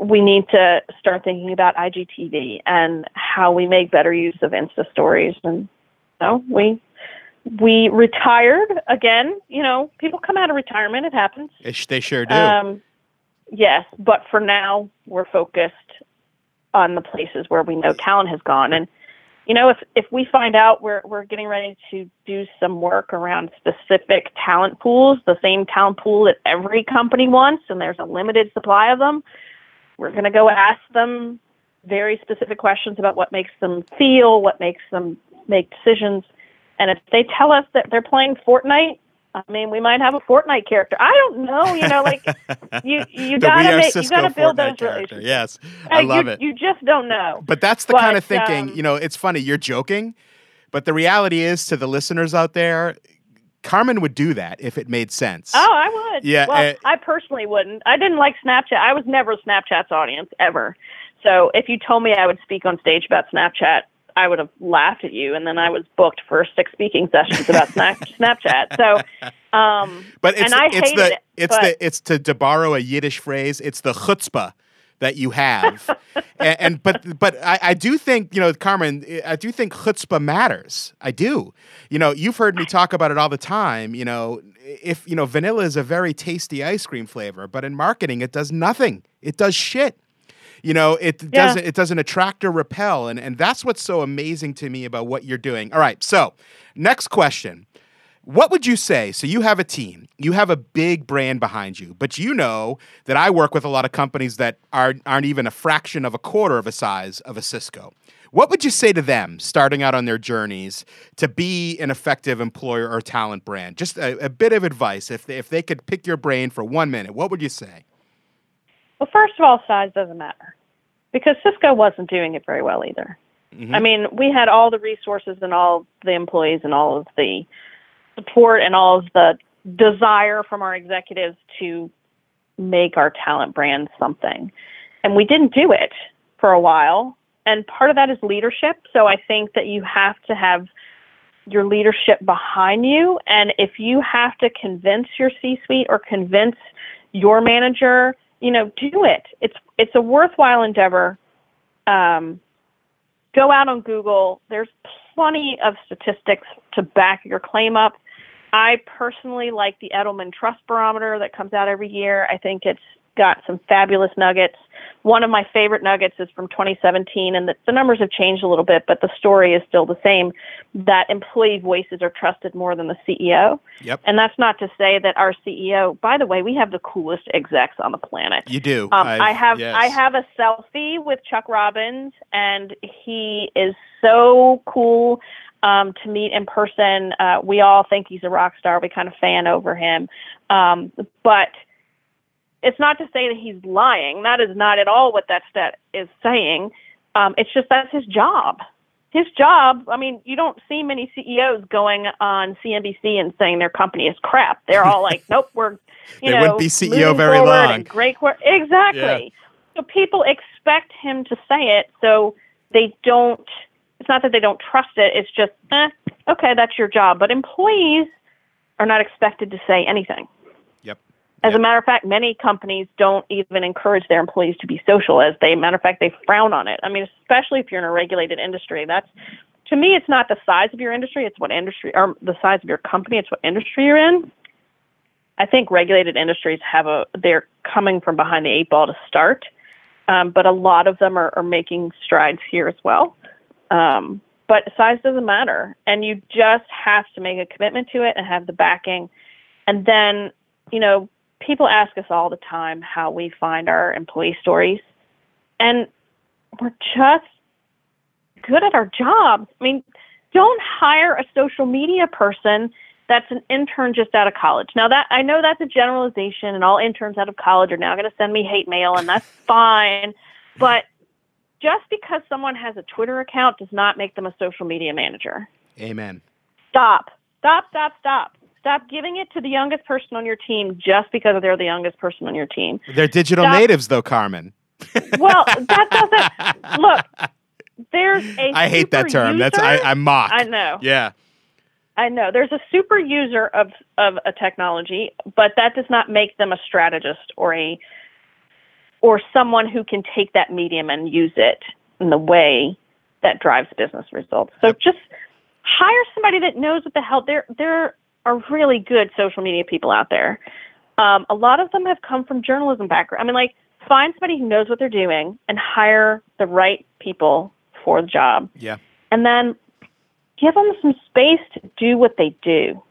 we need to start thinking about IGTV and how we make better use of Insta stories. And so we we retired again. You know, people come out of retirement; it happens. They sh- They sure do. Um, yes, but for now, we're focused on the places where we know talent has gone. And you know, if if we find out we're we're getting ready to do some work around specific talent pools, the same talent pool that every company wants, and there's a limited supply of them, we're going to go ask them very specific questions about what makes them feel, what makes them make decisions. And if they tell us that they're playing Fortnite, I mean, we might have a Fortnite character. I don't know. You know, like you you gotta make you gotta build Fortnite those character. relationships. Yes, I love you, it. You just don't know. But that's the kind of thinking, um, you know, it's funny, you're joking, but the reality is to the listeners out there, Carmen would do that if it made sense. Oh, I would. Yeah, Well, uh, I personally wouldn't. I didn't like Snapchat. I was never Snapchat's audience ever. So if you told me I would speak on stage about Snapchat, I would have laughed at you, and then I was booked for six speaking sessions about Snapchat. So, um, But it's and I it's hated the it, it's but- the it's to, to borrow a Yiddish phrase. It's the chutzpah that you have, and, and but but I, I do think you know Carmen, I do think chutzpah matters. I do. You know, you've heard me talk about it all the time. You know, if you know vanilla is a very tasty ice cream flavor, but in marketing it does nothing. It does shit. You know, it Yeah. doesn't it doesn't attract or repel, and and that's what's so amazing to me about what you're doing. All right, so next question. What would you say? So you have a team, you have a big brand behind you, but you know that I work with a lot of companies that are, aren't even a fraction of a quarter of a size of a Cisco. What would you say to them starting out on their journeys to be an effective employer or talent brand? Just a, a bit of advice. If they, if they could pick your brain for one minute, what would you say? Well, first of all, size doesn't matter because Cisco wasn't doing it very well either. Mm-hmm. I mean, we had all the resources and all the employees and all of the support and all of the desire from our executives to make our talent brand something. And we didn't do it for a while. And part of that is leadership. So I think that you have to have your leadership behind you. And if you have to convince your C suite or convince your manager, you know, do it. It's it's a worthwhile endeavor. Um, go out on Google. There's plenty of statistics to back your claim up. I personally like the Edelman Trust Barometer that comes out every year. I think it's got some fabulous nuggets. One of my favorite nuggets is from 2017, and the, the numbers have changed a little bit, but the story is still the same that employee voices are trusted more than the CEO. Yep. And that's not to say that our CEO, by the way, we have the coolest execs on the planet. You do. Um, I have yes. I have a selfie with Chuck Robbins, and he is so cool um, to meet in person. Uh, we all think he's a rock star. We kind of fan over him, um, but it's not to say that he's lying. That is not at all what that stat is saying. Um, it's just that's his job. His job. I mean, you don't see many CEOs going on CNBC and saying their company is crap. They're all like, "Nope, we're you They know wouldn't be CEO very long. Great, quar- exactly. So people expect him to say it, so they don't. It's not that they don't trust it. It's just, eh, okay, that's your job. But employees are not expected to say anything. As a matter of fact, many companies don't even encourage their employees to be social. As they, matter of fact, they frown on it. I mean, especially if you're in a regulated industry. That's to me, it's not the size of your industry; it's what industry or the size of your company. It's what industry you're in. I think regulated industries have a they're coming from behind the eight ball to start, um, but a lot of them are, are making strides here as well. Um, but size doesn't matter, and you just have to make a commitment to it and have the backing. And then, you know, people ask us all the time how we find our employee stories, and we're just good at our jobs. I mean, don't hire a social media person that's an intern just out of college. Now that I know that's a generalization and all interns out of college are now going to send me hate mail and that's fine, but just because someone has a Twitter account does not make them a social media manager. Amen. Stop. Stop, stop, stop. Stop giving it to the youngest person on your team just because they're the youngest person on your team. They're digital Stop. natives, though, Carmen. Well, that doesn't look. There's a I hate that term. That's I, user- I mock. I know. Yeah. I know there's a super user of of a technology, but that does not make them a strategist or a or someone who can take that medium and use it in the way that drives business results. So just hire somebody that knows what the hell there there are really good social media people out there. Um, a lot of them have come from journalism background. I mean, like find somebody who knows what they're doing and hire the right people for the job Yeah. and then give them some space to do what they do.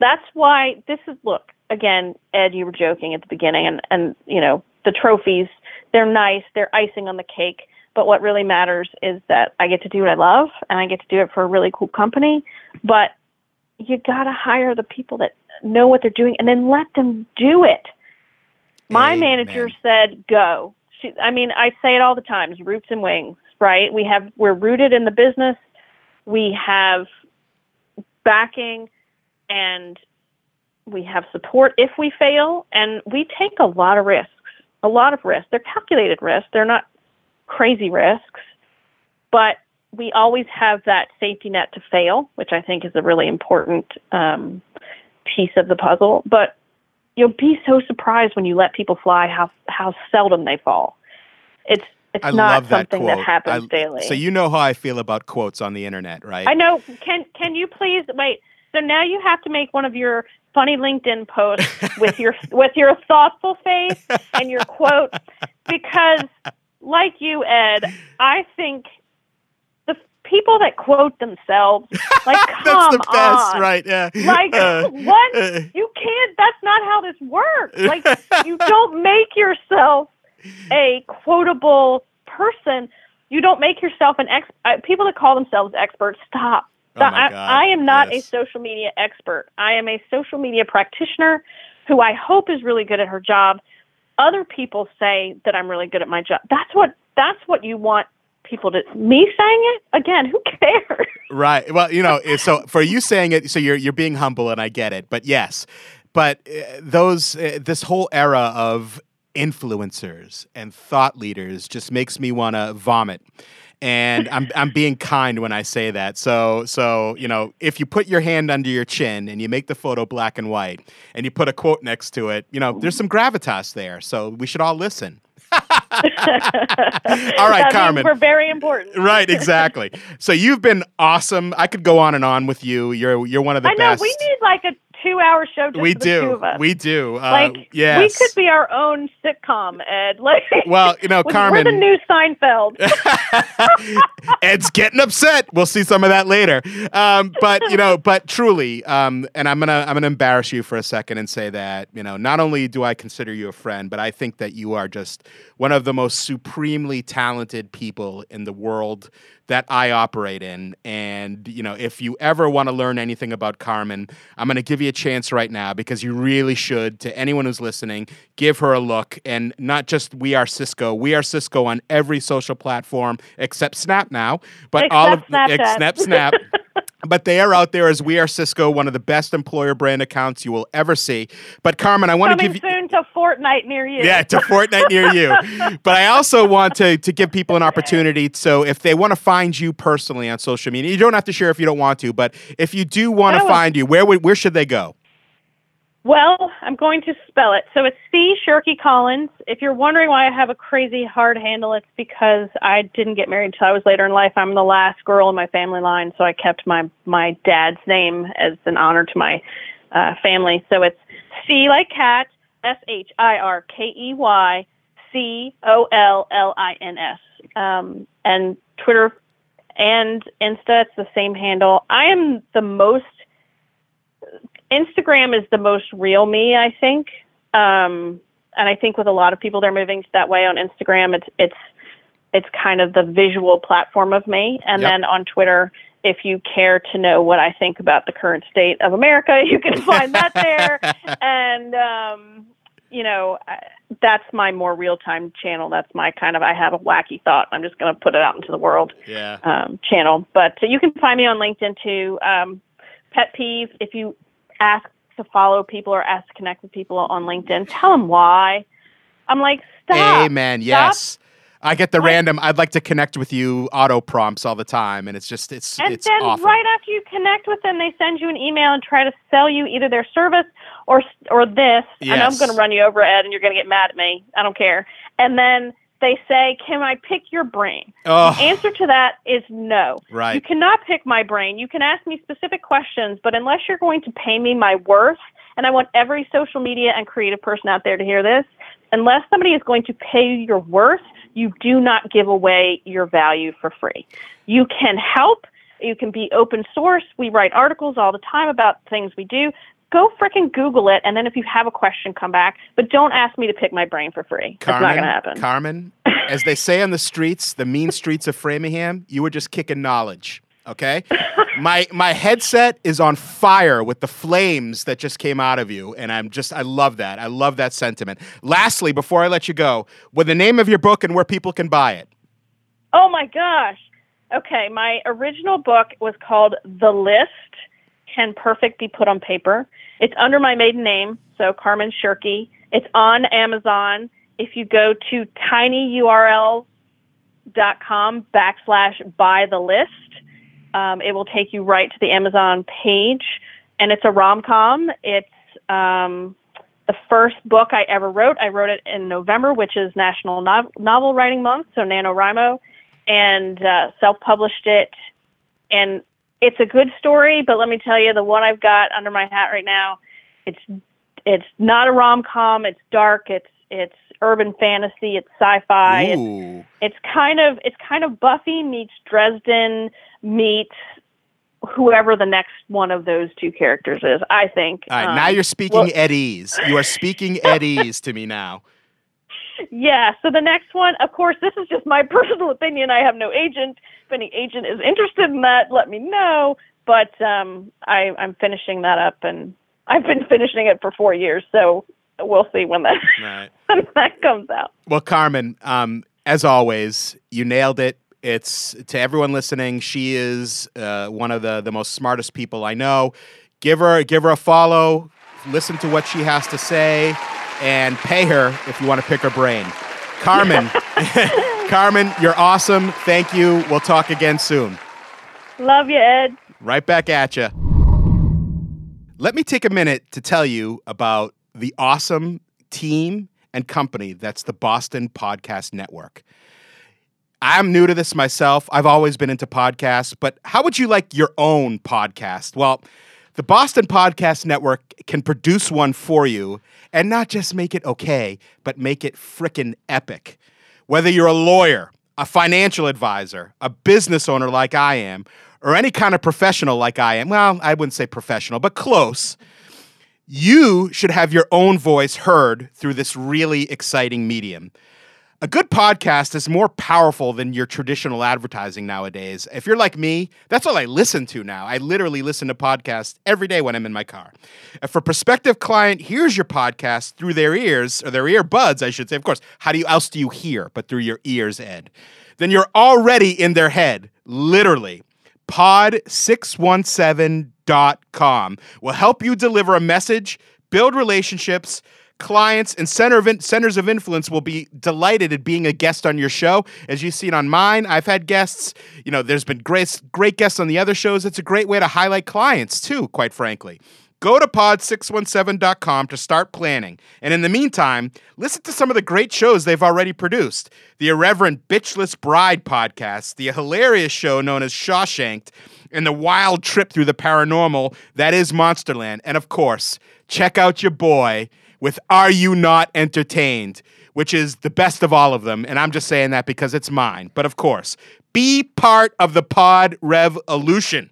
That's why this is look again, Ed. You were joking at the beginning, and and you know the trophies. They're nice. They're icing on the cake. But what really matters is that I get to do what I love, and I get to do it for a really cool company. But you gotta hire the people that know what they're doing, and then let them do it. My Amen. manager said, "Go." She, I mean, I say it all the time: is roots and wings, right? We have we're rooted in the business. We have backing, and we have support if we fail, and we take a lot of risks. A lot of risks. They're calculated risks. They're not crazy risks, but we always have that safety net to fail, which I think is a really important um, piece of the puzzle. But you'll be so surprised when you let people fly how how seldom they fall. It's it's I not that something quote. that happens I- daily. So you know how I feel about quotes on the internet, right? I know. Can can you please wait? So now you have to make one of your funny LinkedIn posts with your with your thoughtful face and your quote because, like you, Ed, I think people that quote themselves, like, come That's the best, on. right? Yeah. Like Uh, what? uh. You can't. That's not how this works. Like you don't make yourself a quotable person. You don't make yourself an ex. Uh, people that call themselves experts, stop. Oh I, I am not yes. a social media expert. I am a social media practitioner who I hope is really good at her job. Other people say that I'm really good at my job. That's what that's what you want people to me saying it again. Who cares? Right. Well, you know, so for you saying it, so you're you're being humble, and I get it. But yes, but uh, those uh, this whole era of influencers and thought leaders just makes me want to vomit. And I'm I'm being kind when I say that. So so you know, if you put your hand under your chin and you make the photo black and white, and you put a quote next to it, you know, there's some gravitas there. So we should all listen. All right, Carmen. We're very important. Right, exactly. so you've been awesome. I could go on and on with you. You're you're one of the I know best. we need like a two-hour show just we two do. of us. We do. Uh, like yes. we could be our own sitcom, Ed. Like Well, you know, Carmen. we're the new Seinfeld. Ed's getting upset. We'll see some of that later. Um, but you know, but truly, um, and I'm gonna I'm gonna embarrass you for a second and say that you know, not only do I consider you a friend, but I think that you are just one of the most supremely talented people in the world that I operate in. And you know, if you ever want to learn anything about Carmen, I'm gonna give you a chance right now because you really should. To anyone who's listening, give her a look, and not just We Are Cisco. We Are Cisco on every social platform except Snap now, but all of Except Snapchat. Snap Snap. But they are out there as We Are Cisco, one of the best employer brand accounts you will ever see. But Carmen, I want to give you to Fortnite near you. yeah, to Fortnite near you. But I also want to to give people an opportunity. So if they want to find you personally on social media, you don't have to share if you don't want to. But if you do want to No. find you, where would where should they go? Well, I'm going to spell it. So it's C Shirkey Collins. If you're wondering why I have a crazy hard handle, it's because I didn't get married until I was later in life. I'm the last girl in my family line, so I kept my my dad's name as an honor to my uh, family. So it's C like cat, S H I R K E Y, C O L L I N S. Um, and Twitter and Insta, it's the same handle. I am the most Instagram is the most real me, I think. Um, and I think with a lot of people, they're moving that way on Instagram. It's it's it's kind of the visual platform of me. And Yep. then on Twitter, if you care to know what I think about the current state of America, you can find that there. and um, you know, that's my more real time channel. That's my kind of I have a wacky thought. I'm just going to put it out into the world Yeah. um, channel. But uh, you can find me on LinkedIn too. Um, pet peeve: if you ask to follow people or ask to connect with people on LinkedIn, tell them why. I'm like, stop. Amen. Stop. Yes. I get the random. I'd like to connect with you auto prompts all the time, and it's just it's And it's then awful. right after you connect with them, they send you an email and try to sell you either their service or or this. And I'm going to run you over, Ed, and you're going to get mad at me. I don't care. And then they say, "Can I pick your brain?" Oh. The answer to that is no. Right. You cannot pick my brain. You can ask me specific questions, but unless you're going to pay me my worth, and I want every social media and creative person out there to hear this, unless somebody is going to pay you your worth, you do not give away your value for free. You can help. You can be open source. We write articles all the time about things we do. Go frickin' Google it, and then if you have a question, come back. But don't ask me to pick my brain for free. Carmen, it's not going to happen. Carmen, as they say on the streets, the mean streets of Framingham, you were just kicking knowledge. Okay, my my headset is on fire with the flames that just came out of you, and I'm just I love that. I love that sentiment. Lastly, before I let you go, with the name of your book and where people can buy it. Oh my gosh. Okay, my original book was called The List Can Perfect Be Put on Paper? It's under my maiden name, so Carmen Shirkey. It's on Amazon. If you go to tinyurl amazon.com backslash buy the list. Um, it will take you right to the Amazon page, and it's a rom com. It's um, the first book I ever wrote. I wrote it in November, which is National Nov- Novel Writing Month, so NaNoWriMo, and uh, self published it. And it's a good story, but let me tell you, the one I've got under my hat right now, it's it's not a rom com. It's dark. It's it's urban fantasy. It's sci-fi. It's, it's kind of it's kind of Buffy meets Dresden meets whoever the next one of those two characters is. I think. All right, Um, now you're speaking well- at ease. You are speaking at ease to me now. Yeah. So the next one, of course, this is just my personal opinion. I have no agent. If any agent is interested in that, let me know. But um, I, I'm finishing that up, and I've been finishing it for four years. So we'll see when that Right. when that comes out. Well, Carmen, um, as always, you nailed it. It's to everyone listening. She is uh, one of the the most smartest people I know. Give her give her a follow. Listen to what she has to say, and pay her if you want to pick her brain. Carmen, Carmen, you're awesome. Thank you. We'll talk again soon. Love you, Ed. Right back at you. Let me take a minute to tell you about the awesome team and company that's the Boston Podcast Network. I'm new to this myself. I've always been into podcasts, but how would you like your own podcast? Well, the Boston Podcast Network can produce one for you and not just make it okay, but make it frickin' epic. Whether you're a lawyer, a financial advisor, a business owner like I am, or any kind of professional like I am, well, I wouldn't say professional, but close, you should have your own voice heard through this really exciting medium. A good podcast is more powerful than your traditional advertising nowadays. If you're like me, that's all I listen to now. I literally listen to podcasts every day when I'm in my car. Uh, if a prospective client hears your podcast through their ears, or their earbuds, I should say, of course, how do you else do you hear but through your ears, Ed? Then you're already in their head, literally. Pod617.com will help you deliver a message, build relationships, clients and center of in- centers of influence will be delighted at being a guest on your show. As you've seen on mine, I've had guests. You know, there's been great, great guests on the other shows. It's a great way to highlight clients too, quite frankly. Go to pod617.com to start planning. And in the meantime, listen to some of the great shows they've already produced. The Irreverent Bitchless Bride podcast, the hilarious show known as Shawshanked, and the wild trip through the paranormal that is Monsterland. And of course, check out your boy with Are You Not Entertained, which is the best of all of them. And I'm just saying that because it's mine. But of course, be part of the pod revolution.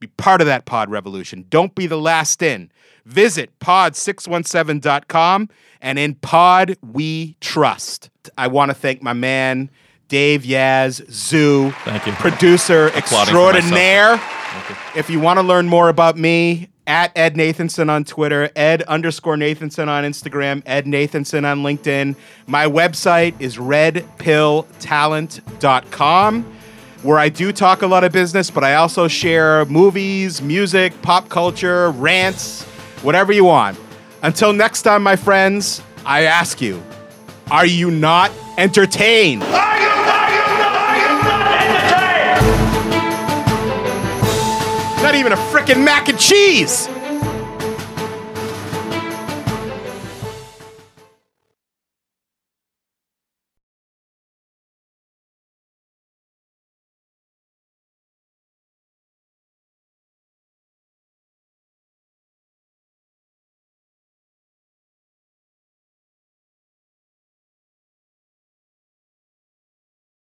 Be part of that pod revolution. Don't be the last in. Visit pod617.com and in pod we trust. I want to thank my man, Dave Yaz, Zoo, Thank you. producer Applauding extraordinaire. myself. If you want to learn more about me, at Ed Nathanson on Twitter, Ed underscore Nathanson on Instagram, Ed Nathanson on LinkedIn. My website is redpilltalent.com, where I do talk a lot of business, but I also share movies, music, pop culture, rants, whatever you want. Until next time, my friends, I ask you, are you not entertained? Even a frickin' mac and cheese!